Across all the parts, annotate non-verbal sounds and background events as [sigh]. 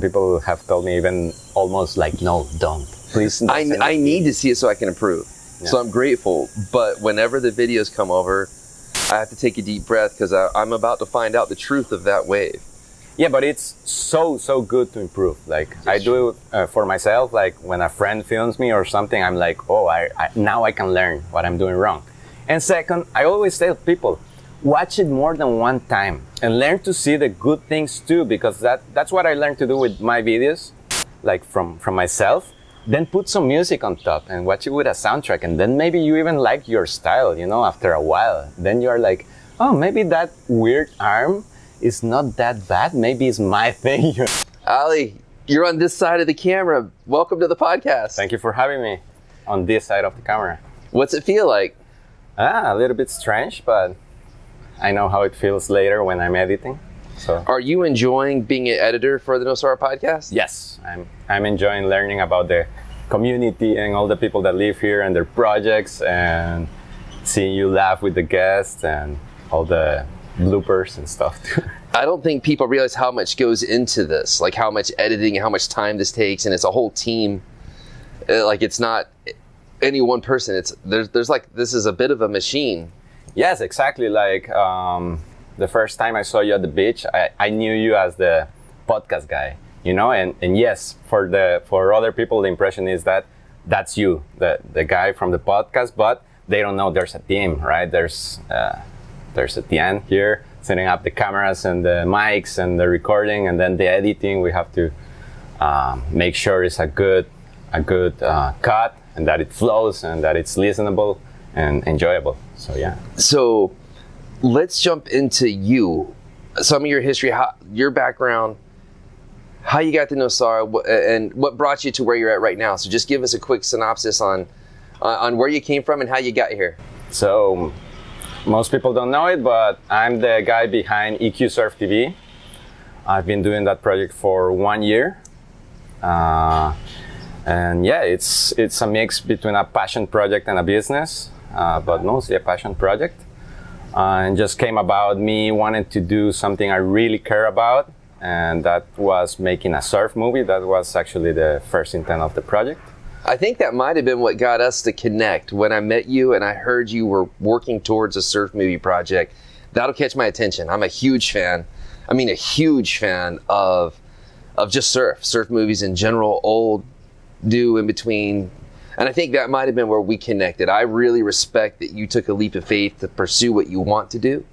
People have told me even almost like, no, don't. Please. don't I, I need to see it so I can improve. So I'm grateful. But whenever the videos come over, I have to take a deep breath because I'm about to find out the truth of that wave. Yeah, but it's so so good to improve. Like I do it uh, for myself. Like when a friend films me or something, I'm like, oh, I, I now I can learn what I'm doing wrong. And second, I always tell people, watch it more than one time and learn to see the good things too, because that that's what I learned to do with my videos, like from from myself. Then put some music on top and watch it with a soundtrack, and then maybe you even like your style. You know, after a while, then you're like, oh, maybe that weird arm is not that bad. Maybe it's my [laughs] thing. Ali, you're on this side of the camera. Welcome to the podcast. Thank you for having me on this side of the camera. What's it feel like? Ah, a little bit strange, but I know how it feels later when I'm editing. So Are you enjoying being an editor for the Nosara podcast? yes, I'm I'm enjoying learning about the community and all the people that live here and their projects and seeing you laugh with the guests and all the bloopers and stuff too. [laughs] I don't think people realize how much goes into this, like how much editing, how much time this takes, and it's a whole team. Uh, Like it's not any one person. It's there's there's like this is a bit of a machine. Yes, exactly. Like um, the first time I saw you at the beach, I, I knew you as the podcast guy, you know. And, and yes, for the for other people, the impression is that that's you, the the guy from the podcast. But they don't know there's a team, right? There's uh, there's Etienne here setting up the cameras and the mics and the recording, and then the editing. We have to um, make sure it's a good a good uh, cut and that it flows and that it's listenable and enjoyable. So yeah. So let's jump into you, some of your history, how, your background, how you got to Nosara, and what brought you to where you're at right now. So just give us a quick synopsis on on on where you came from and how you got here. So most people don't know it, but I'm the guy behind Iki Surf TV. I've been doing that project for one year. Uh, and yeah, it's it's a mix between a passion project and a business, uh, but mostly a passion project. Uh, and just came about me wanting to do something I really care about, and that was making a surf movie. That was actually the first intent of the project. I think that might have been what got us to connect when I met you and I heard you were working towards a surf movie project. That'll catch my attention. I'm a huge fan. I mean, a huge fan of of just surf, surf movies in general, old, new, in between. And I think that might have been where we connected. I really respect that you took a leap of faith to pursue what you want to do.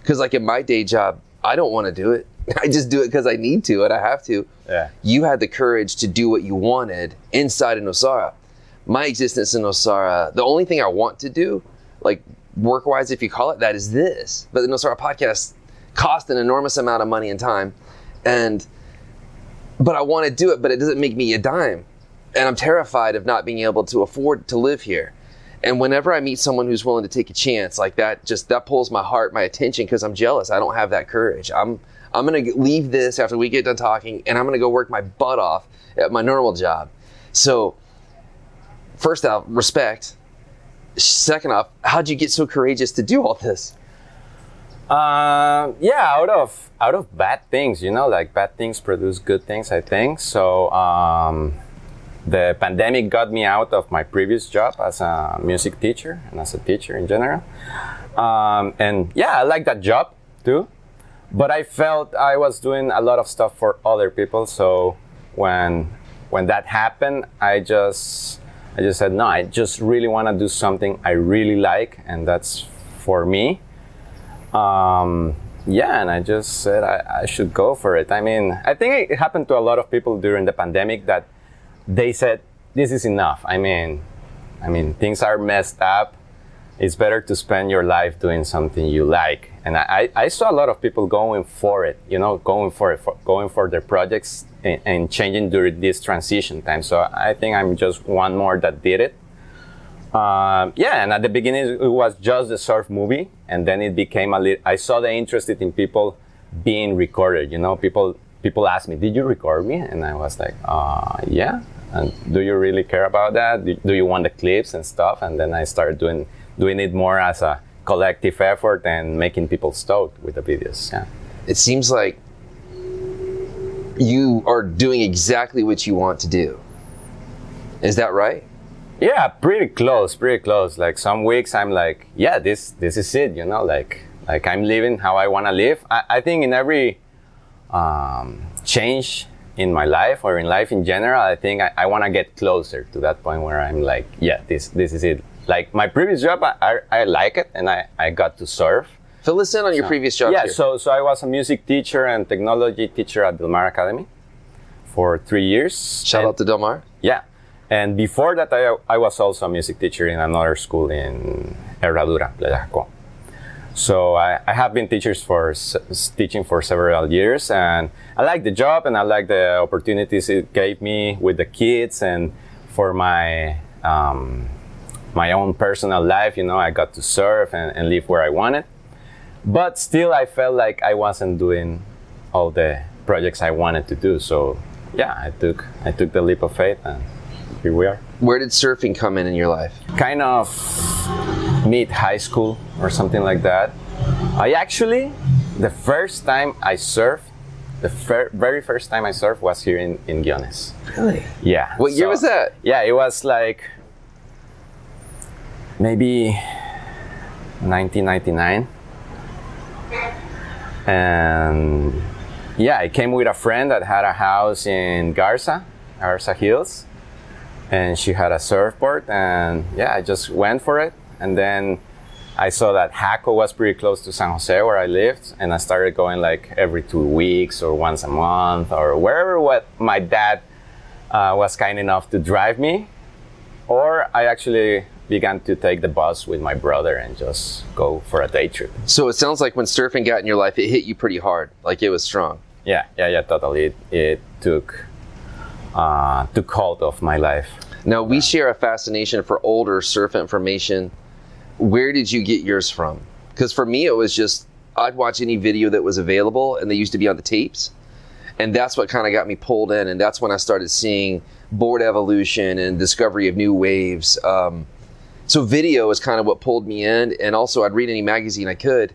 Because, like in my day job, I don't want to do it. [laughs] I just do it because I need to and I have to Yeah. you had the courage to do what you wanted inside of Nosara. My existence in Nosara, the only thing I want to do, like work wise, if you call it that, is this. But the Nosara podcast cost an enormous amount of money and time. And, but I want to do it, but it doesn't make me a dime. And I'm terrified of not being able to afford to live here. And whenever I meet someone who's willing to take a chance like that, just that pulls my heart, my attention, because I'm jealous. I don't have that courage. I'm I'm gonna leave this after we get done talking, and I'm gonna go work my butt off at my normal job. So, first off, respect. Second off, how'd you get so courageous to do all this? Uh, yeah, out of out of bad things, you know, like bad things produce good things. I think so. Um, the pandemic got me out of my previous job as a music teacher and as a teacher in general. Um, and yeah, I like that job too. But I felt I was doing a lot of stuff for other people. So when when that happened, I just I just said no. I just really want to do something I really like, and that's for me um, yeah, and I just said I, I should go for it. I mean, I think it happened to a lot of people during the pandemic that they said, "This is enough." I mean, I mean, things are messed up. It's better to spend your life doing something you like. And I, I saw a lot of people going for it, you know, going for it, for, going for their projects and, and changing during this transition time. So I think I'm just one more that did it. Um, yeah, and at the beginning it was just the surf movie, and then it became a little. I saw the interest in people being recorded. You know, people people asked me, "Did you record me?" And I was like, uh, "Yeah." And do you really care about that? Do, do you want the clips and stuff? And then I started doing doing it more as a collective effort and making people stoked with the videos. Yeah. It seems like you are doing exactly what you want to do. Is that right? Yeah, pretty close, pretty close. Like some weeks I'm like, yeah, this this is it, you know, like like I'm living how I want to live. I, I think in every um, change in my life or in life in general, I think I, I want to get closer to that point where I'm like, yeah, this this is it. Like my previous job, I, I, I like it and I, I got to serve. Fill us in on your previous job. Yeah, here. so so I was a music teacher and technology teacher at Del Mar Academy for three years. shout And- out to Del Mar. yeah. And before that, I, I was also a music teacher in another school in Herradura, Playa. So I, I have been teachers for teaching for several years, and I like the job and I like the opportunities it gave me with the kids and for my um, my own personal life. You know, I got to serve and, and live where I wanted, but still, I felt like I wasn't doing all the projects I wanted to do. So yeah, I took I took the leap of faith, and here we are. Where did surfing come in in your life? Kind of mid high school or something like that. I actually, the first time I surfed, the fir- very first time I surfed was here in, in Guiones. Really? Yeah. What year So- was that? Yeah, it was like maybe 1999. And yeah, I came with a friend that had a house in Garza, Garza Hills, and she had a surfboard. And yeah, I just went for it. And then I saw that Jaco was pretty close to San Jose where I lived, and I started going like every two weeks or once a month or wherever what my dad uh, was kind enough to drive me, or I actually began to take the bus with my brother and just go for a day trip. So it sounds like when surfing got in your life, it hit you pretty hard. Like it was strong. Yeah, yeah, yeah, totally. It, it took uh, took hold of my life. Now we share a fascination for older surf information. Where did you get yours from? Because for me, it was just I'd watch any video that was available, and they used to be on the tapes, and that's what kind of got me pulled in, and that's when I started seeing board evolution and discovery of new waves. Um, so video is kind of what pulled me in, and also I'd read any magazine I could,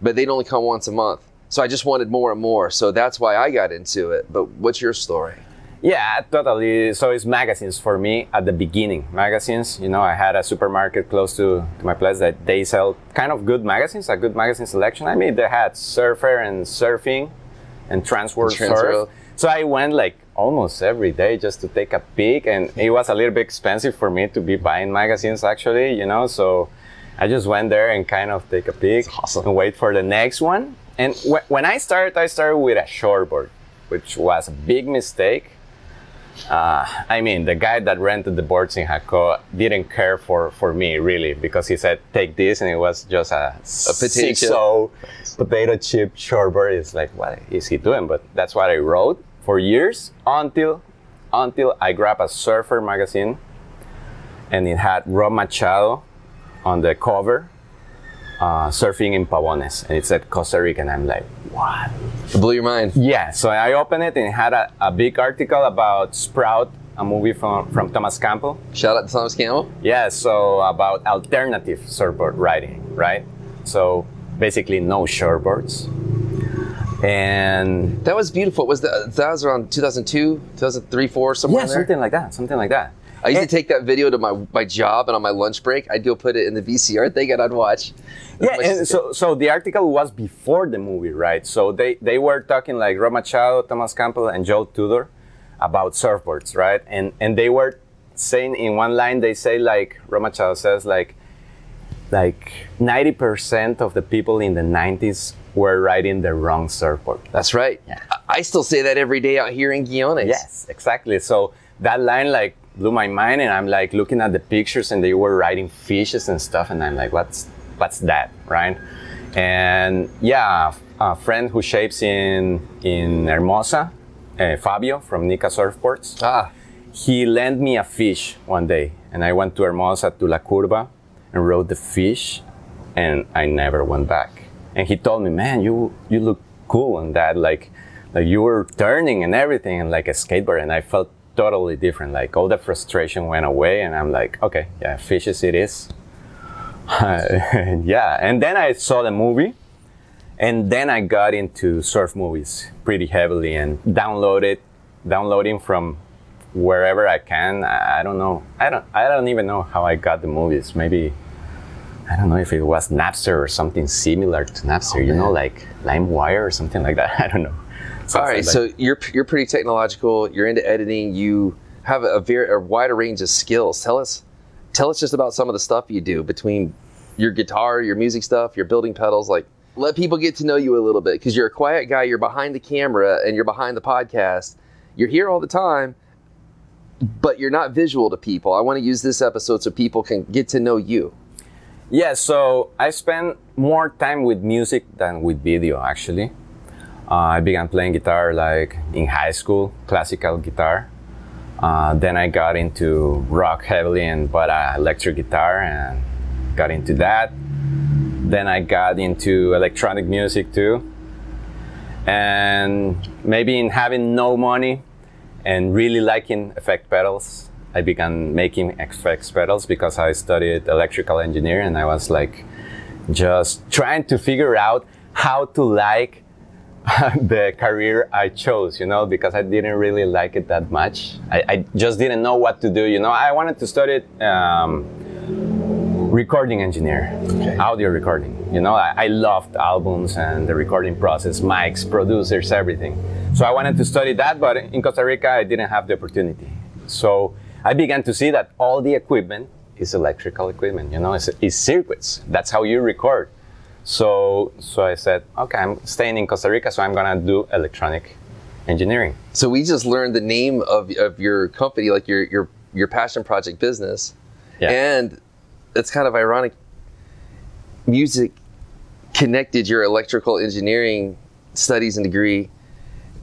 but they'd only come once a month. So I just wanted more and more. So that's why I got into it. But what's your story? Yeah, totally. So it's magazines for me at the beginning. Magazines, you know, I had a supermarket close to, to my place that they sell kind of good magazines, a good magazine selection. I mean, they had Surfer and Surfing and Transworld. Surf. So I went like almost every day just to take a peek, and it was a little bit expensive for me to be buying magazines actually, you know. So I just went there and kind of take a peek awesome. and wait for the next one. And wh- when I started, I started with a shortboard, which was a big mistake. Uh, I mean, the guy that rented the boards in Jaco didn't care for, for me really because he said, "Take this," and it was just a, potato chip. so potato chip shortboard. It's like, what is he doing? But that's what I wrote for years until until I grabbed a Surfer magazine, and it had Rob Machado on the cover, uh, surfing in Pavones, and it said Costa Rica, and I'm like, what? It blew your mind. Yeah, so I opened it and it had a, a big article about Sprout, a movie from, from Thomas Campbell. Shout out to Thomas Campbell. Yeah, so about alternative surfboard riding, right? So basically no shortboards. And That was beautiful. Was that that was around 2002, 2003, 4, somewhere yeah, there? something like that, something like that. I used to eh. take that video to my, my job and on my lunch break, I'd go put it in the VCR thing and I'd watch. Yeah, much as I and so so the article was before the movie, right? So they they were talking like Rob Machado, Thomas Campbell, and Joel Tudor about surfboards, right? And and they were saying in one line they say like Rob Machado says like like ninety percent of the people in the nineties were riding the wrong surfboard. That's right. Yeah. I I still say that every day out here in Guiones. Yes, exactly. So that line like blew my mind, and I'm like looking at the pictures, and they were riding fishes and stuff, and I'm like, what's what's that, right? And yeah, a friend who shapes in in Hermosa, uh, Fabio from Nika Surfboards, Ah, he lent me a fish one day, and I went to Hermosa to La Curva and rode the fish, and I never went back. And he told me, "Man, you you look cool on that, like like you were turning and everything, and like a skateboard." And I felt totally different. Like all the frustration went away, and I'm like, "Okay, yeah, fishes it is." [laughs] yeah, and then I saw the movie, And then I got into surf movies pretty heavily and downloaded, downloading from wherever I can. I, I don't know. I don't. I don't even know how I got the movies. Maybe I don't know if it was Napster or something similar to Napster. you know, oh, like LimeWire or something like that. [laughs] I don't know. All right, Something so you're you're pretty technological. You're into editing. You have a, very a wider range of skills. Tell us, tell us just about some of the stuff you do between your guitar, your music stuff, your building pedals. Like, let people get to know you a little bit because you're a quiet guy. You're behind the camera and you're behind the podcast. You're here all the time, but you're not visual to people. I want to use this episode so people can get to know you. Yeah, so I spend more time with music than with video actually. Uh, I began playing guitar like in high school, classical guitar. Uh, then I got into rock heavily and bought an electric guitar and got into that. Then I got into electronic music too. And maybe in having no money and really liking effect pedals, I began making effects pedals because I studied electrical engineering and I was like just trying to figure out how to like [laughs] the career I chose, you know, because I didn't really like it that much. I, I just didn't know what to do, you know. I wanted to study um, recording engineer, audio recording. You know, I, I loved albums and the recording process, mics, producers, everything. So I wanted to study that, but in Costa Rica, I didn't have the opportunity. So I began to see that all the equipment is electrical equipment. You know, it's, it's circuits. That's how you record. So, so I said, okay, I'm staying in Costa Rica, so I'm gonna do electronic engineering. So we just learned the name of, of your company, like your your your passion project business, Yeah. and it's kind of ironic. Music connected your electrical engineering studies and degree,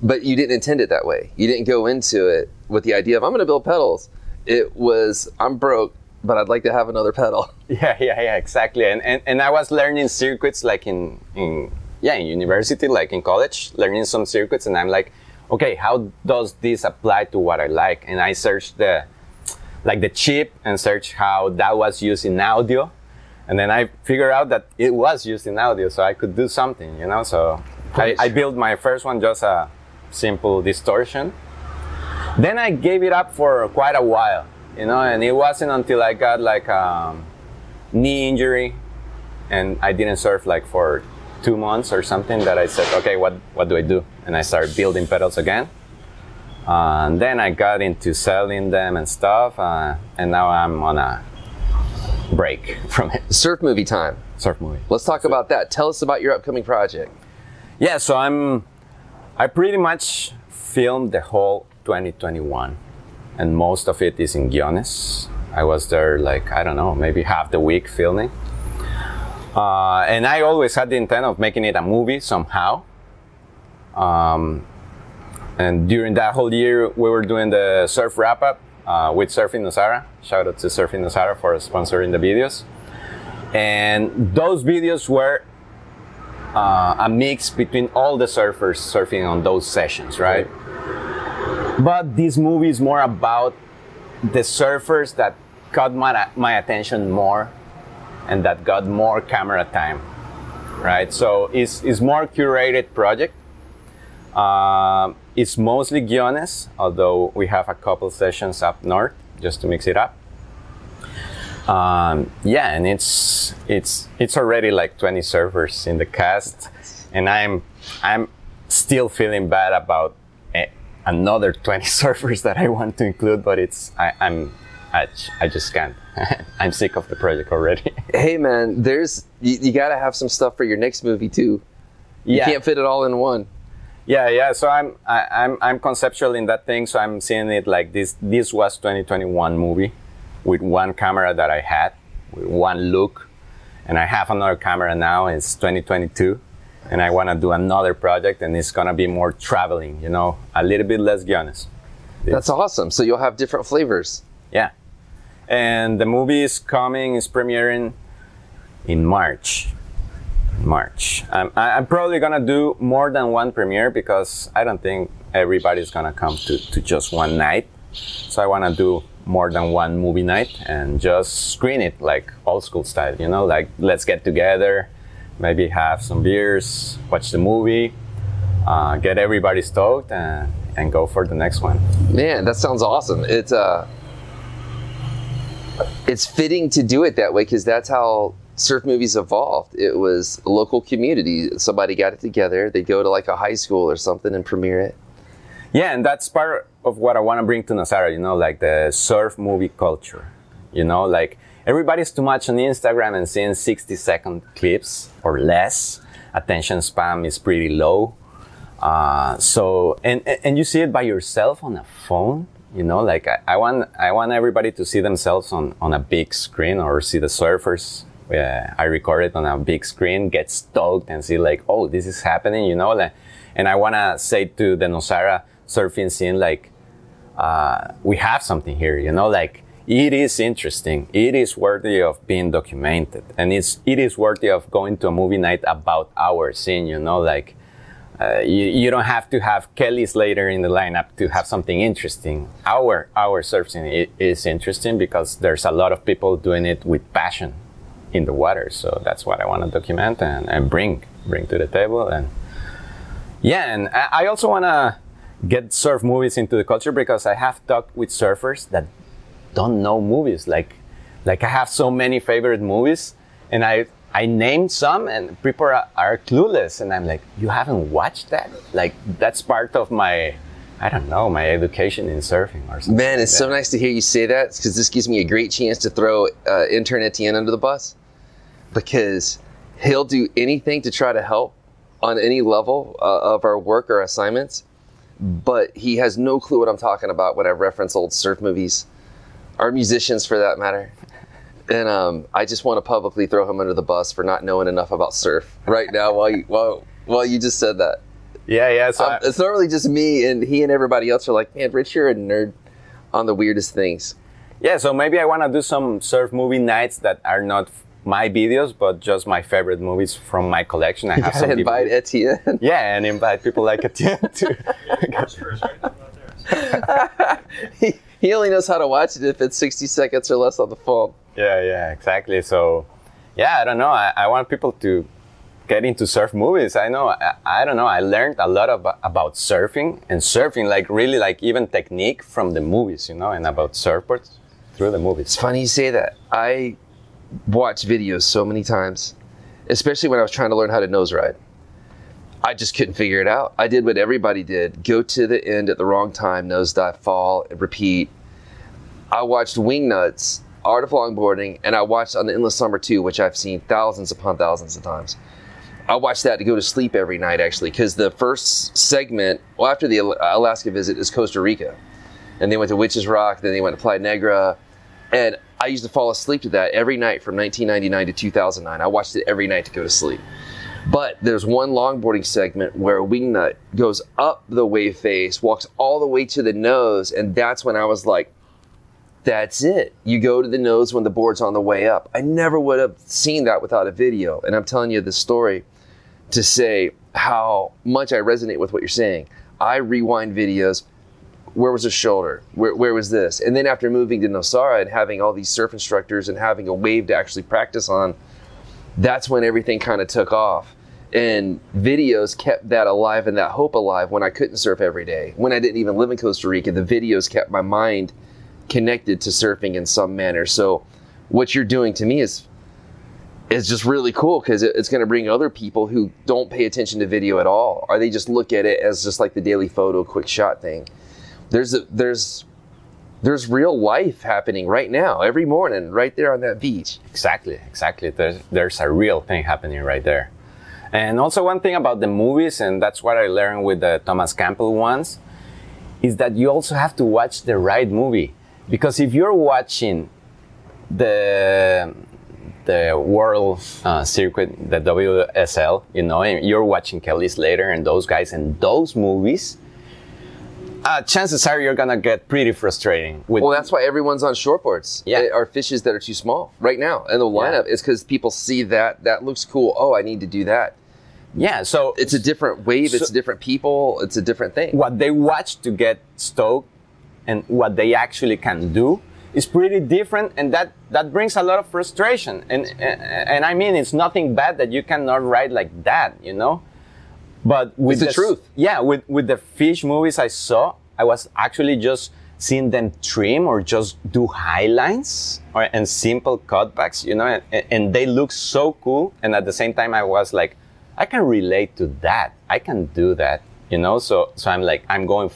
but you didn't intend it that way. You didn't go into it with the idea of I'm to build pedals. It was I'm broke, but I'd like to have another pedal. [laughs] Yeah, yeah, yeah, exactly. And, and and I was learning circuits like in in yeah in university, like in college, learning some circuits, and I'm like, okay, how does this apply to what I like? And I searched the like the chip and search how that was used in audio, and then I figured out that it was used in audio, so I could do something, you know. So I, I built my first one just a simple distortion. Then I gave it up for quite a while, you know, and it wasn't until I got like um, knee injury and I didn't surf like for two months or something that I said, okay, what, what do I do? And I started building pedals again. Uh, and then I got into selling them and stuff, uh, and now I'm on a break [laughs] from it. Surf movie time. Surf movie. Let's talk about that. Tell us about your upcoming project. Yeah, so I'm, I pretty much filmed the whole 2021, and most of it is in Guiones. I was there like, I don't know, maybe half the week filming. Uh, and I always had the intent of making it a movie somehow. Um, and during that whole year, we were doing the surf wrap up uh, with Surfing Nosara. Shout out to Surfing Nosara for sponsoring the videos. And those videos were uh, a mix between all the surfers surfing on those sessions, right? But this movie is more about the surfers that caught my, my attention more and that got more camera time, right? So it's, it's more curated project. Um, it's mostly Guiones, although we have a couple sessions up north just to mix it up. Um, yeah, and it's it's it's already like 20 surfers in the cast, and I'm I'm still feeling bad about another [laughs] 20 surfers that I want to include, but it's I, I'm I, I just can't. [laughs] I'm sick of the project already. [laughs] Hey man, there's you, you got to have some stuff for your next movie too. You yeah. can't fit it all in one. Yeah, yeah. So I'm I, I'm I'm conceptual in that thing. So I'm seeing it like this. This was 2021 movie with one camera that I had, with one look, and I have another camera now. It's 2022, and I want to do another project, and it's gonna be more traveling. You know, a little bit less Guiones. That's awesome. So you'll have different flavors. Yeah. And the movie is coming, is premiering in March. March. I'm, I'm probably gonna do more than one premiere because I don't think everybody's gonna come to, to just one night. So I wanna do more than one movie night and just screen it like old school style, you know, like let's get together, maybe have some beers, watch the movie, uh, get everybody stoked, and, and go for the next one. Man, that sounds awesome. It's uh, it's fitting to do it that way because that's how surf movies evolved. It was a local community. Somebody got it together. They go to like a high school or something and premiere it. Yeah, and that's part of what I want to bring to Nosara, you know, like the surf movie culture. You know, like everybody's too much on Instagram and seeing 60 second clips or less. Attention span is pretty low. Uh, so, and, and you see it by yourself on a phone, you know, like I, I want, I want everybody to see themselves on, on a big screen or see the surfers. I record it on a big screen, get stoked and see like, oh, this is happening, you know, like, and I want to say to the Nosara surfing scene, like, uh, we have something here, you know, like, it is interesting. It is worthy of being documented, and it's it is worthy of going to a movie night about our scene. You know, like uh, you, you don't have to have Kelly Slater in the lineup to have something interesting. Our our surf scene is interesting because there's a lot of people doing it with passion in the water. So that's what I want to document and, and bring bring to the table. And yeah, and I also want to get surf movies into the culture because I have talked with surfers that don't know movies. Like, like I have so many favorite movies, and I I named some, and people are, are clueless, and I'm like, you haven't watched that? Like, that's part of my. I don't know, my education in surfing or something. Man, it's like so nice to hear you say that because this gives me a great chance to throw uh, intern Etienne under the bus because he'll do anything to try to help on any level uh, of our work or assignments, but he has no clue what I'm talking about when I reference old surf movies or musicians for that matter. And um, I just want to publicly throw him under the bus for not knowing enough about surf right now while you, while, while you just said that. Yeah, yeah. So Um, I- it's normally just me and he and everybody else are like, man, Rich, you're a nerd on the weirdest things. yeah, so maybe I want to do some surf movie nights that are not my videos, but just my favorite movies from my collection. I have gotta some people- invite Etienne. Yeah, and invite people like Etienne to. [laughs] he, [laughs] [laughs] he only knows how to watch it if it's 60 seconds or less on the phone. Yeah, yeah, exactly. So, yeah, I don't know. I, I want people to get into surf movies. I know. I, I don't know. I learned a lot about, about surfing and surfing, like really, like even technique from the movies, you know, and about surfboards through the movies. It's funny you say that. I watched videos so many times, especially when I was trying to learn how to nose ride. I just couldn't figure it out. I did what everybody did go to the end at the wrong time, nosedive, fall, and repeat. I watched Wingnuts, Art of Longboarding, and I watched On the Endless Summer 2, which I've seen thousands upon thousands of times. I watched that to go to sleep every night, actually, because the first segment, well, after the Alaska visit, is Costa Rica. And they went to Witches Rock, then they went to Playa Negra. And I used to fall asleep to that every night from 1999 to 2009. I watched it every night to go to sleep. But there's one longboarding segment where a Wingnut goes up the wave face, walks all the way to the nose, and that's when I was like, that's it. You go to the nose when the board's on the way up. I never would have seen that without a video. And I'm telling you this story to say how much I resonate with what you're saying. I rewind videos. Where was the shoulder? Where, where was this? And then after moving to Nosara and having all these surf instructors and having a wave to actually practice on, that's when everything kind of took off. And videos kept that alive and that hope alive when I couldn't surf every day. When I didn't even live in Costa Rica, the videos kept my mind connected to surfing in some manner. So what you're doing to me is is just really cool because it, it's going to bring other people who don't pay attention to video at all, or they just look at it as just like the daily photo, quick shot thing. There's a, there's there's real life happening right now, every morning, right there on that beach. Exactly, exactly. There's, there's a real thing happening right there. And also, one thing about the movies, and that's what I learned with the Thomas Campbell ones, is that you also have to watch the right movie. Because if you're watching the the world uh, circuit, the WSL, you know, and you're watching Kelly Slater and those guys and those movies, uh, chances are you're gonna get pretty frustrating. With Well, that's why everyone's on shortboards. Yeah. Are fishes that are too small right now. And the lineup is because people see that that looks cool. Oh, I need to do that. Yeah, so It's a different wave. it's different people. It's a different thing. what they watch to get stoked and what they actually can do is pretty different, and that that brings a lot of frustration. And and, I mean, it's nothing bad that you cannot write like that, you know. But with the s- truth. yeah, with with the fish movies I saw, I was actually just seeing them trim or just do highlines or and simple cutbacks, you know, and, and they look so cool. And at the same time, I was like, I can relate to that. I can do that, you know. So so I'm like, I'm going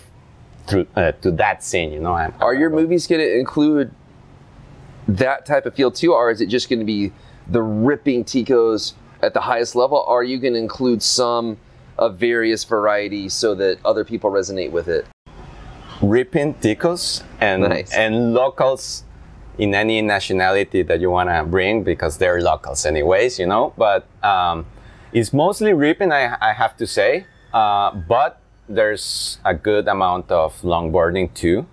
through uh, to that scene, you know. I'm, Are your movies going to include that type of feel too, or is it just going to be the ripping ticos at the highest level? Or are you going to include some of various variety so that other people resonate with it? ripping ticos and Nice. and locals in any nationality that you want to bring because they're locals anyways you know but um, it's mostly ripping I, I have to say uh, but there's a good amount of longboarding too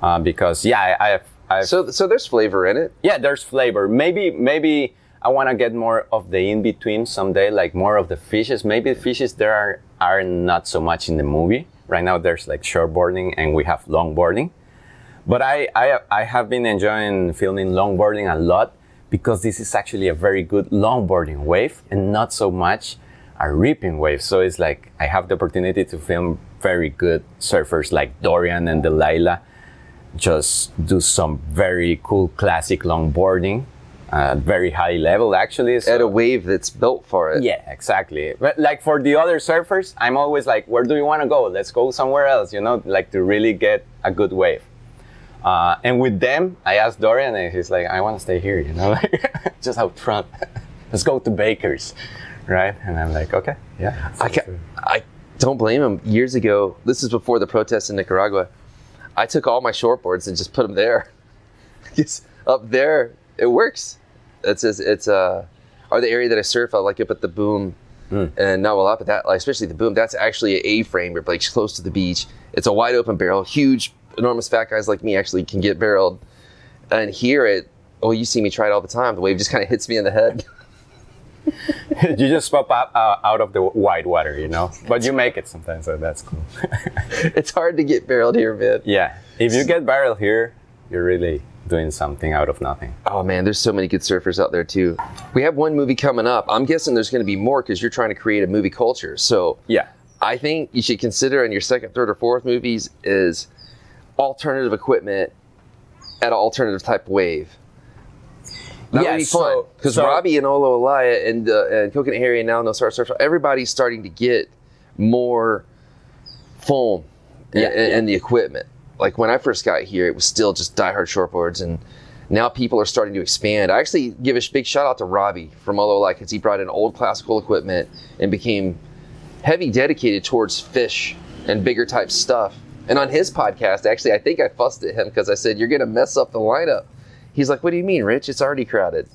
uh, because yeah I, I've So, so there's flavor in it. yeah there's flavor. Maybe maybe i want to get more of the in between someday like more of the fishes. Maybe the fishes there are are not so much in the movie. Right now there's like shortboarding and we have longboarding. But I, I i have been enjoying filming longboarding a lot because this is actually a very good longboarding wave and not so much a ripping wave. So it's like i have the opportunity to film very good surfers like dorian and delilah just do some very cool classic longboarding at very high level actually. So- At a wave that's built for it. yeah exactly. But like for the other surfers i'm always like where do you want to go? Let's go somewhere else you know like to really get a good wave uh, and with them i asked dorian and he's like i want to stay here you know [laughs] just out front [laughs] let's go to baker's right and i'm like okay yeah I, I don't blame him. Years ago, this is before the protests in Nicaragua. I took all my shortboards and just put them there. [laughs] Because up there, it works. It's it's, it's uh, or the area that I surf, I like up at the boom, and not well up at that, like especially the boom. That's actually an A-frame, but like close to the beach. It's a wide open barrel. Huge, enormous fat guys like me actually can get barreled. And here it, oh, you see me try it all the time. The wave just kind of hits me in the head. [laughs] [laughs] you just pop up uh, out of the wide water you know but you make it sometimes so that's cool [laughs] it's hard to get barreled here, man. yeah if you get barreled here you're really doing something out of nothing Oh man, there's so many good surfers out there too. We have one movie coming up. I'm guessing there's going to be more because you're trying to create a movie culture. So yeah I think you should consider in your second, third, or fourth movies is alternative equipment at an alternative type wave. That Yeah, would be fun because so- Robbie and Olo Elia and uh, and Coconut Harry and now No Star Surf, everybody's starting to get more foam Yeah, and, yeah. and the equipment. Like when I first got here, it was still just diehard shortboards, and now people are starting to expand. I actually give a big shout out to Robbie from Olo Elia because he brought in old classical equipment and became heavy dedicated towards fish and bigger type stuff. And on his podcast, actually, I think I fussed at him because I said, You're going to mess up the lineup. He's like, What do you mean, Rich? It's already crowded.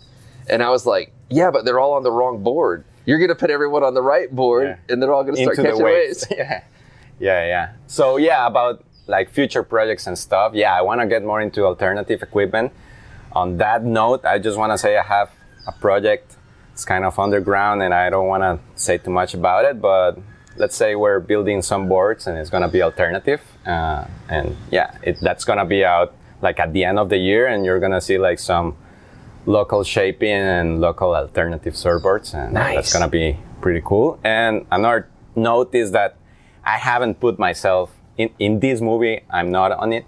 And I was like, Yeah, but they're all on the wrong board. You're going to put everyone on the right board Yeah. and they're all going to start catching waves. [laughs] yeah, yeah, yeah. So yeah, about like future projects and stuff. Yeah, I want to get more into alternative equipment. On that note, I just want to say I have a project. It's kind of underground, and I don't want to say too much about it. But let's say we're building some boards, and it's gonna be alternative. Uh, and yeah, it, that's gonna be out like at the end of the year, and you're gonna see like some local shaping and local alternative surfboards, and Nice. that's gonna be pretty cool. And another note is that I haven't put myself in, in this movie. I'm not on it,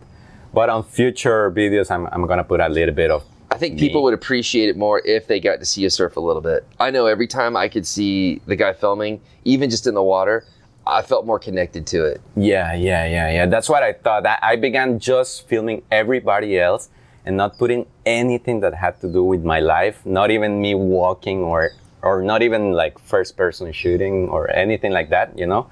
but on future videos, I'm, I'm gonna put a little bit of. I think people would appreciate it more if they got to see you surf a little bit. I know every time I could see the guy filming, even just in the water, I felt more connected to it. Yeah, yeah, yeah, yeah. That's what I thought. I, began just filming everybody else and not putting anything that had to do with my life. Not even me walking or or not even like first person shooting or anything like that. You know.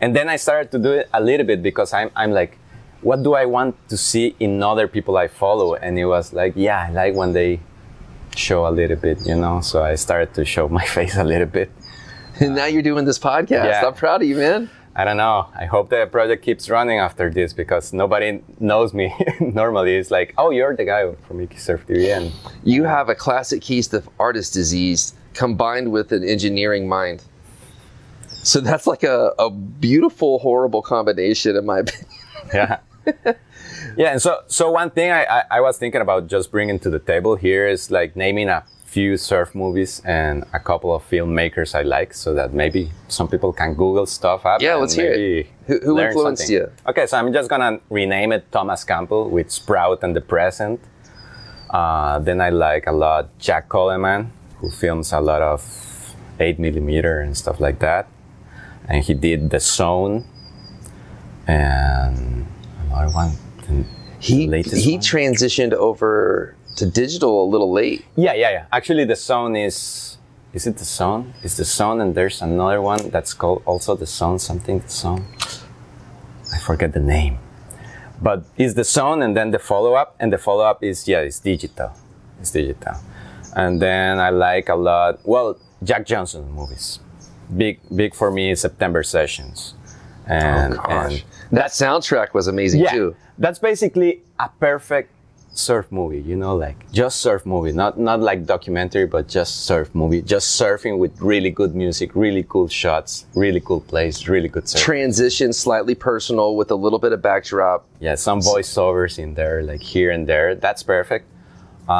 And then I started to do it a little bit because I'm I'm like, what do I want to see in other people I follow? And it was like, yeah, I like when they show a little bit, you know. So I started to show [laughs] my face a little bit. And [laughs] now you're doing this podcast. Yeah. I'm proud of you, man. I don't know. I hope the project keeps running after this because nobody knows me. [laughs] Normally, it's like, oh, you're the guy from Iki Surf TV, and You have a classic case of artist disease combined with an engineering mind. So that's like a, a beautiful, horrible combination, in my opinion. [laughs] yeah, Yeah, and so so one thing I, I, I was thinking about just bringing to the table here is like naming a few surf movies and a couple of filmmakers I like, so that maybe some people can Google stuff up. Yeah, let's hear it. Who- who influenced something. you? Okay, so I'm just gonna rename it Thomas Campbell with Sprout and the Present. Uh, then I like a lot Jack Coleman, who films a lot of eight millimeter and stuff like that, and he did The Zone and another one. the He he one. transitioned over to digital a little late. Yeah, yeah, yeah. Actually, the zone is. Is it the zone? Is the zone, and there's another one that's called also the zone. Something the zone. I forget the name, but it's the zone, and then the follow up, and the follow up is yeah, it's digital. It's digital, and then I like a lot. Well, Jack Johnson movies. Big, big for me is September Sessions, and, oh gosh, and that soundtrack was amazing yeah, too. that's basically a perfect surf movie. You know, like just surf movie, not not like documentary, but just surf movie. Just surfing with really good music, really cool shots, really cool place, really good surf. Transition slightly personal with a little bit of backdrop. yeah, some voiceovers in there, like here and there. That's perfect. Uh,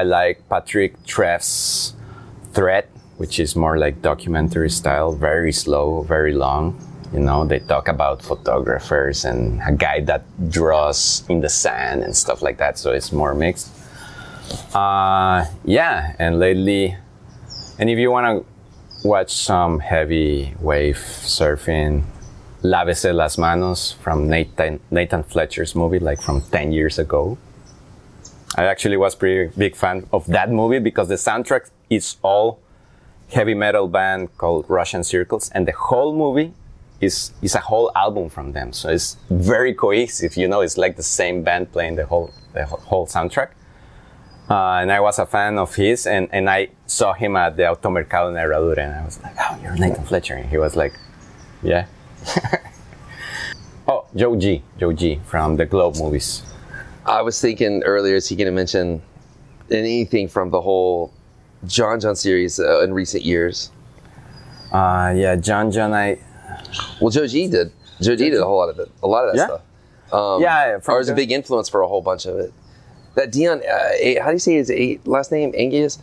I like Patrick Trefz's Thread, which is more like documentary style, very slow, very long. You know, they talk about photographers and a guy that draws in the sand and stuff like that. So it's more mixed. Uh, yeah, and lately, and if you want to watch some heavy wave surfing, Lávese las manos from Nathan, Nathan Fletcher's movie, like from 10 years ago. I actually was pretty big fan of that movie because the soundtrack is all heavy metal band called Russian Circles, and the whole movie is is a whole album from them. So it's very cohesive. You know, it's like the same band playing the whole the whole- soundtrack. Uh, and I was a fan of his, and, and I saw him at the Automercado in Herradura, and I was like, "Oh, you're Nathan Fletcher," and he was like, "Yeah." [laughs] oh, Joe G, Joe G from the Globe movies. I was thinking earlier, is he going to mention anything from the whole John John series uh, in recent years? Uh, yeah, John John, I Well, Joe G did. Joe G did a whole lot of it, a lot of that Yeah. stuff. Um, Yeah, from or was a big influence for a whole bunch of it. That Dion, uh, A- how do you say his a- last name? Angus.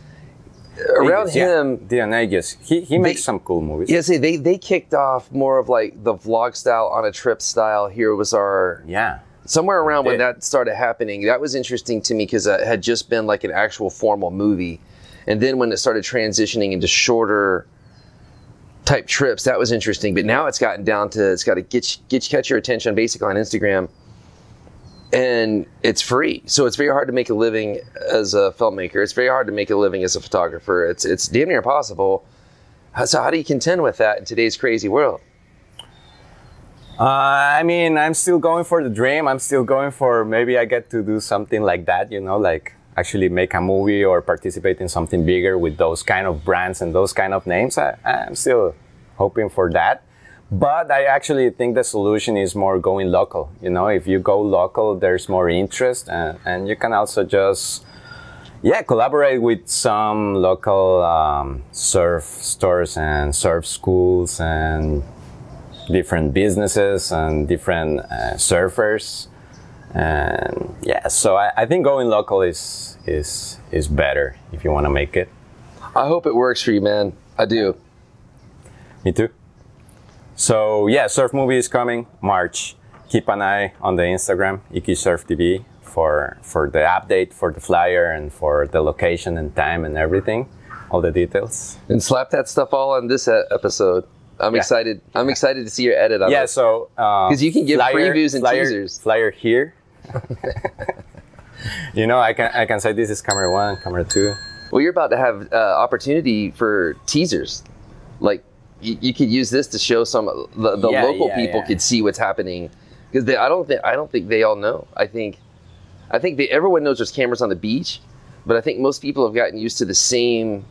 Around yeah, him, Dion Agius. He he makes some cool movies. yeah. See, they they kicked off more of like the vlog style on a trip style. Here was our Yeah. somewhere around when that started happening that was interesting to me because it had just been like an actual formal movie and then when it started transitioning into shorter type trips. That was interesting. But now it's gotten down to it's got to get get catch your attention basically on instagram. And it's free. So it's very hard to make a living as a filmmaker. It's very hard to make a living as a photographer. It's it's damn near impossible. So how do you contend with that in today's crazy world? Uh, I mean, I'm still going for the dream. I'm still going for maybe I get to do something like that, you know, like actually make a movie or participate in something bigger with those kind of brands and those kind of names. I, I'm still hoping for that. But I actually think the solution is more going local. You know, if you go local, there's more interest and, and you can also just yeah, collaborate with some local um, surf stores and surf schools and different businesses and different uh, surfers. And yeah, so I, I think going local is is is better if you want to make it. i hope it works for you man i do Me too. So yeah, surf movie is coming March. Keep an eye on the Instagram Iki Surf TV for for the update, for the flyer, and for the location and time and everything, all the details. and slap that stuff all on this episode. I'm Yeah. excited. I'm excited to see your edit on Yeah, it. so because 'Cause you can give previews and flyer, teasers. Flyer here. [laughs] you know, I can I can say this is camera one, camera two. Well, you're about to have uh, opportunity for teasers. Like you, you could use this to show some the, the Yeah, local yeah, people could see what's happening because I don't think I don't think they all know. I think I think they, everyone knows there's cameras on the beach, but I think most people have gotten used to the same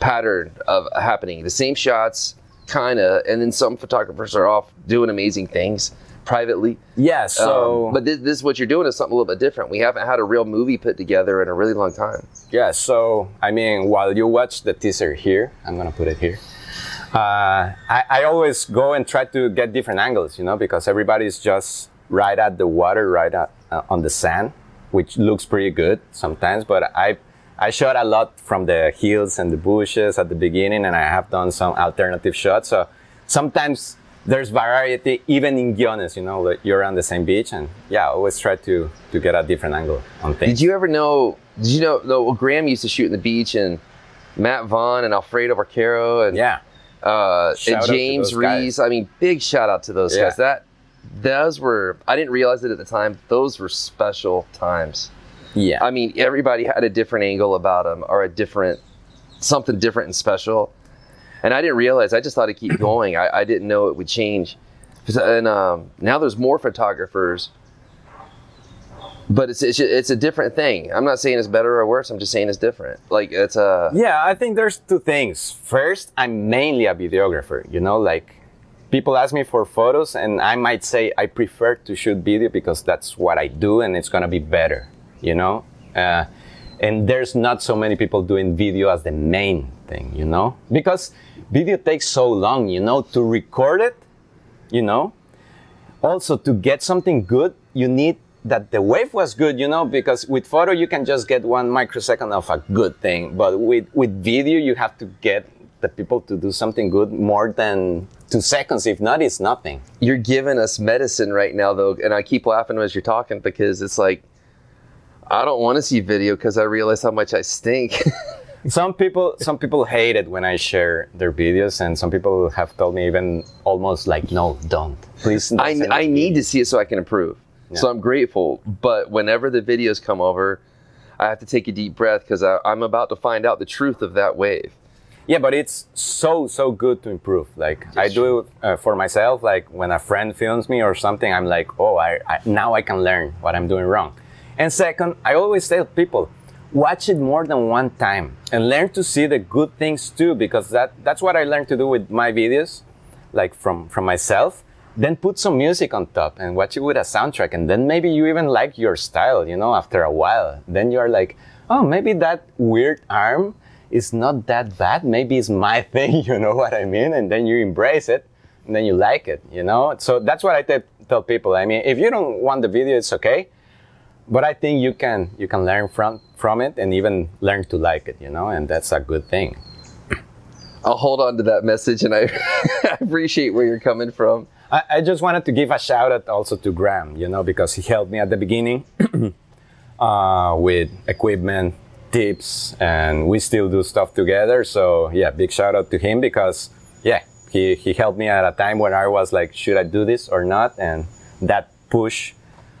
pattern of happening, the same shots, kind of, and then some photographers are off doing amazing things privately. Yeah, so Um, but this, this what you're doing is something a little bit different. We haven't had a real movie put together in a really long time. Yeah, so I mean, while you watch the teaser here, I'm gonna put it here. Uh, I, I always go and try to get different angles, you know, because everybody's just right at the water, right at, uh, on the sand, which looks pretty good sometimes. But I I shot a lot from the hills and the bushes at the beginning, and I have done some alternative shots. So sometimes there's variety even in guiones. You know, like you're on the same beach, and yeah, I always try to to get a different angle on things. Did you ever know? Did you know? No, well, Graham used to shoot in the beach, and Matt Vaughn and Alfredo Vaquero, and yeah, uh, and James Reese. I mean, big shout out to those Yeah. guys. That those were I didn't realize it at the time. Those were special times. Yeah. I mean, everybody had a different angle about them, or a different something different and special. And I didn't realize. I just thought it'd keep [clears throat] going. I, I didn't know it would change. And um, now there's more photographers, but it's, it's it's a different thing. I'm not saying it's better or worse. I'm just saying it's different. Like it's a Yeah, I think there's two things. First, I'm mainly a videographer. You know, like people ask me for photos, and I might say I prefer to shoot video because that's what I do, and it's gonna be better. You know, uh, and there's not so many people doing video as the main thing. You know, because video takes so long. You know, to record it. You know, also to get something good you need that the wave was good you know because with photo you can just get one microsecond of a good thing but with with video you have to get the people to do something good more than two seconds if not it's nothing you're giving us medicine right now though and i keep laughing as you're talking because it's like i don't want to see video because i realize how much i stink. [laughs] Some people some people hate it when i share their videos and some people have told me even almost like no don't. Please don't I, I need to see it so i can improve. So i'm grateful. But whenever the videos come over i have to take a deep breath because i'm about to find out the truth of that wave. Yeah, but it's so so good to improve. Like I do it uh, for myself. Like when a friend films me or something, I'm like, oh, I, I now I can learn what I'm doing wrong. And second, I always tell people, watch it more than one time and learn to see the good things too, because that that's what I learned to do with my videos, like from from myself. Then put some music on top and watch it with a soundtrack, and then maybe you even like your style. You know, after a while, then you're like, oh, maybe that weird arm is not that bad. Maybe it's my [laughs] thing, you know what I mean? And then you embrace it and then you like it, you know? So that's what I te- tell people. I mean, if you don't want the video, it's okay. But I think you can you can learn from from it and even learn to like it, you know, and that's a good thing. i'll hold on to that message and i, [laughs] I appreciate where you're coming from I, I just wanted to give a shout out also to Graham, you know, because he helped me at the beginning [clears throat] uh, with equipment, tips, and we still do stuff together. So yeah, big shout out to him because yeah, he, he helped me at a time when I was like, should I do this or not? And that push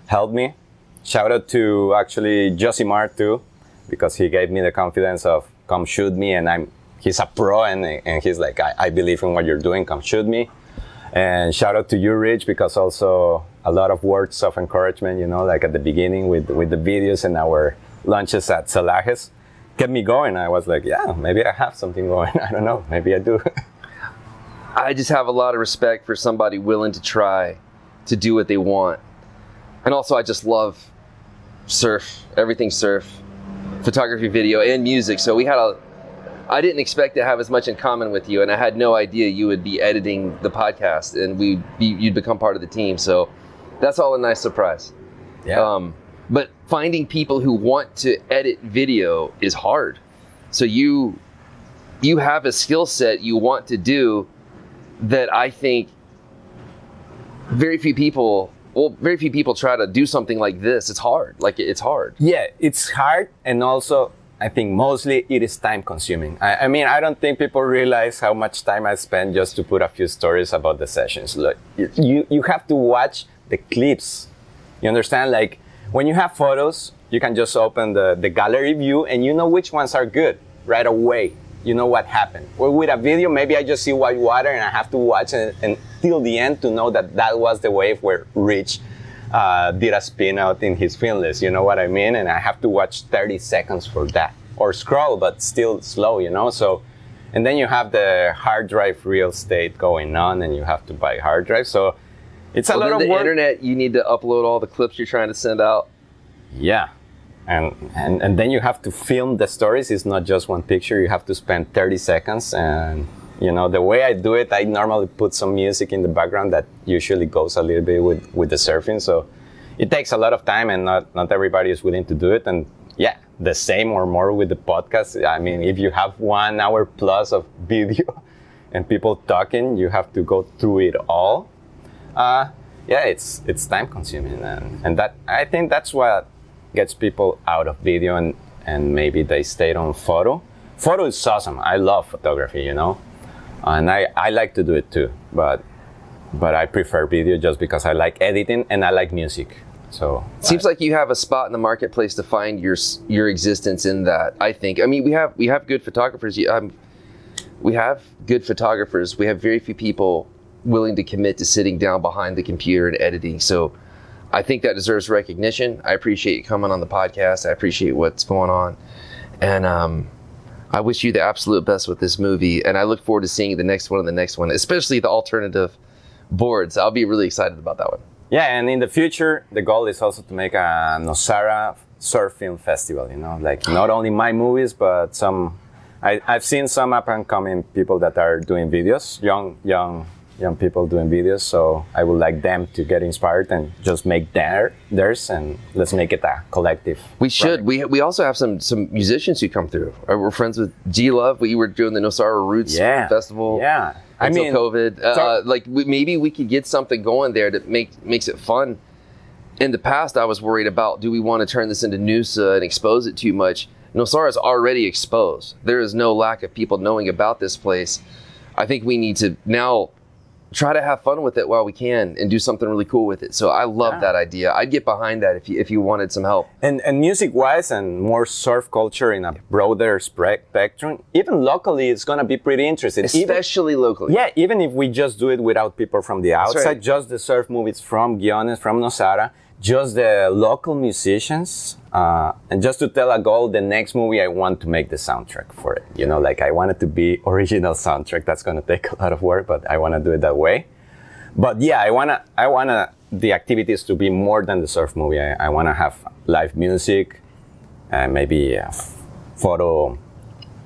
helped me. Shout out to actually Josimar too, because he gave me the confidence of come shoot me and I'm he's a pro and, and he's like, I, I believe in what you're doing, come shoot me. And shout out to you, Rich, because also a lot of words of encouragement, you know, like at the beginning with, with the videos and our lunches at Salajes kept me going. I was like, yeah, maybe I have something going. [laughs] I don't know. Maybe I do. [laughs] I just have a lot of respect for somebody willing to try to do what they want. And also, I just love surf, everything surf, photography, video, and music. So we had a, I didn't expect to have as much in common with you, and I had no idea you would be editing the podcast and we be, you'd become part of the team. So that's all a nice surprise. yeah. Um, but finding people who want to edit video is hard. So you you have a skill set you want to do that I think very few people well very few people try to do something like this. It's hard. Like it's hard. Yeah, it's hard, and also I think mostly it is time consuming. I, I mean, I don't think people realize how much time I spend just to put a few stories about the sessions. Like, you you have to watch the clips. You understand? Like when you have photos, you can just open the, the gallery view and you know which ones are good right away. You know what happened. Or with a video, maybe I just see white water and I have to watch it until the end to know that that was the wave where Rich uh, did a spin out in his finless. You know what I mean? And I have to watch 30 seconds for that. Or scroll, but still slow, you know? So, and then you have the hard drive real estate going on and you have to buy hard drive. So it's a Well, lot of the work. internet you need to upload all the clips you're trying to send out. Yeah. And, and and then you have to film the stories. It's not just one picture. You have to spend 30 seconds. And you know the way I do it, I normally put some music in the background that usually goes a little bit with with the surfing. So it takes a lot of time, and not not everybody is willing to do it. And yeah, the same or more with the podcast. I mean, if you have one hour plus of [laughs] video and people talking, you have to go through it all. Uh, yeah, it's it's time consuming, and and that I think that's what gets people out of video, and and maybe they stayed on photo. Photo is awesome. I love photography, you know, and I I like to do it too, but but I prefer video just because I like editing and I like music. So Seems like you have a spot in the marketplace to find your your existence in that. I think. I mean, we have we have good photographers. Um, we have good photographers. We have very few people willing to commit to sitting down behind the computer and editing. So, I think that deserves recognition. I appreciate you coming on the podcast. I appreciate what's going on, and um, I wish you the absolute best with this movie. And I look forward to seeing the next one and the next one, especially the alternative boards. I'll be really excited about that one. Yeah, and in the future, the goal is also to make a Nosara surf film festival. You know, like not only my movies, but some. I, I've seen some up and coming people that are doing videos, young, young, young people doing videos. So I would like them to get inspired and just make their theirs, and let's make it a collective. We should. We we also have some some musicians who come through. Uh, We're friends with G Love. We were doing the Nosara Roots Yeah, Festival. Yeah, I Until mean, COVID, uh, so- uh, like we, maybe we could get something going there that make makes it fun. In the past, I was worried about: do we want to turn this into Noosa and expose it too much? Nosara is already exposed. There is no lack of people knowing about this place. I think we need to now try to have fun with it while we can and do something really cool with it. So I love Yeah. that idea. I'd get behind that if you if you wanted some help. And, and music wise and more surf culture in a broader spectrum, even locally, it's going to be pretty interesting. Even- especially locally. yeah, even if we just do it without people from the outside, right. just the surf movies from Guiones, from Nosara, just the local musicians, uh, and just to tell a goal, the next movie I want to make the soundtrack for it. You know, like I want it to be [laughs] original soundtrack. That's going to take a lot of work, but I want to do it that way. But yeah, I wanna, I wanna the activities to be more than the surf movie. I, I wanna have live music, uh, maybe a f- photo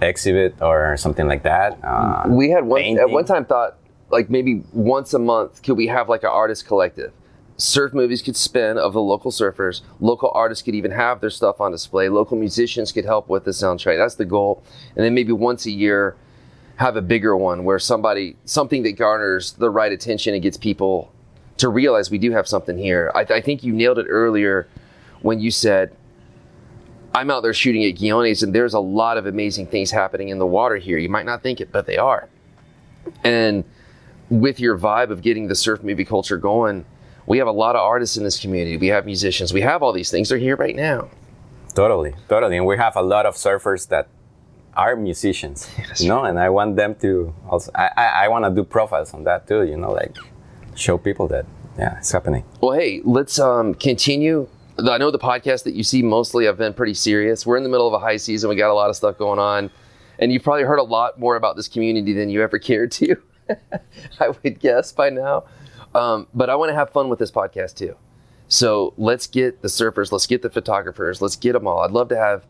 exhibit or something like that. Uh, we had one at one time thought like maybe once a month could we have like an artist collective surf movies could spin of the local surfers. Local artists could even have their stuff on display. Local musicians could help with the soundtrack. That's the goal. And then maybe once a year have a bigger one where somebody something that garners the right attention and gets people to realize we do have something here. I, I think you nailed it earlier when you said I'm out there shooting at Guiones, and there's a lot of amazing things happening in the water here. You might not think it, but they are. And with your vibe of getting the surf movie culture going, we have a lot of artists in this community. We have musicians. We have all these things. They're here right now. Totally, totally. And we have a lot of surfers that are musicians, [laughs] you know, and I want them to also, I, I, I want to do profiles on that too, you know, like show people that, yeah, it's happening. Well, hey, let's um, continue. I know the podcast that you see mostly I've been pretty serious. We're in the middle of a high season. We got a lot of stuff going on. And you've probably heard a lot more about this community than you ever cared to, [laughs] I would guess by now. Um, but I want to have fun with this podcast too. So let's get the surfers, let's get the photographers, let's get them all. I'd love to have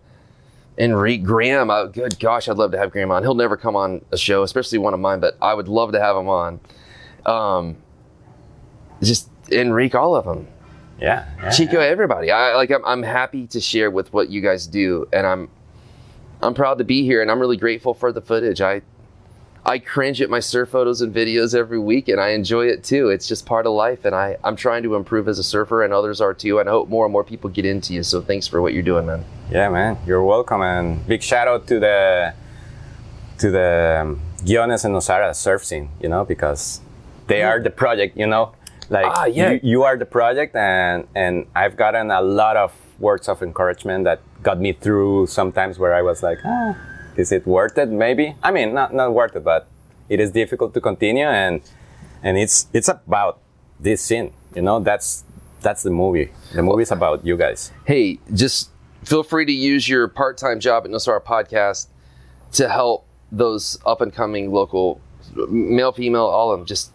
Enrique Graham. Uh, good gosh, I'd love to have Graham on. He'll never come on a show, especially one of mine, but I would love to have him on. Um, just Enrique, all of them. Yeah. yeah, Chico, everybody. I like. I'm, I'm happy to share with what you guys do, and I'm I'm proud to be here, and I'm really grateful for the footage. I I cringe at my surf photos and videos every week, and I enjoy it too. It's just part of life, and I I'm trying to improve as a surfer, and others are too. And I hope more and more people get into you. So thanks for what you're doing, man. Yeah, man, you're welcome, and big shout out to the to the um, Guiones and Nosara surf scene, you know, because they are the project, you know, like Ah, yeah. you, you are the project, and and I've gotten a lot of words of encouragement that got me through sometimes where I was like, ah, is it worth it? Maybe. I mean, not not worth it, but it is difficult to continue, and and it's it's about this scene, you know. That's that's the movie. The movie is about you guys. hey, just feel free to use your part-time job at Nosara Podcast to help those up-and-coming local male, female, all of them. Just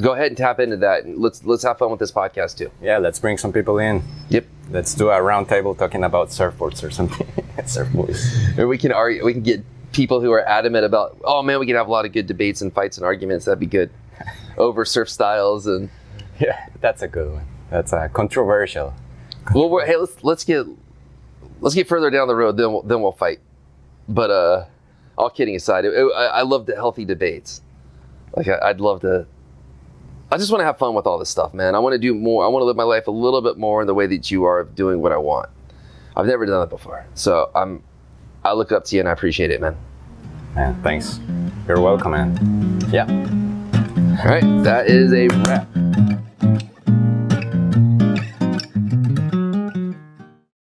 go ahead and tap into that, and let's let's have fun with this podcast too. Yeah, let's bring some people in. Yep. Let's do a round table talking about surfboards or something. Surf movies. Or we can argue. We can get people who are adamant about. Oh man, we can have a lot of good debates and fights and arguments. That'd be good [laughs] over surf styles and Yeah, that's a good one. That's uh, controversial. Well, hey, let's let's get let's get further down the road. Then we'll, then we'll fight. But uh, all kidding aside, it, it, I, I love the healthy debates. Like I, I'd love to. I just want to have fun with all this stuff, man. I want to do more. I want to live my life a little bit more in the way that you are of doing what I want. I've never done that before, so I'm. I look up to you and I appreciate it, man. Man, thanks. You're welcome, man. Yeah. All right, that is a wrap.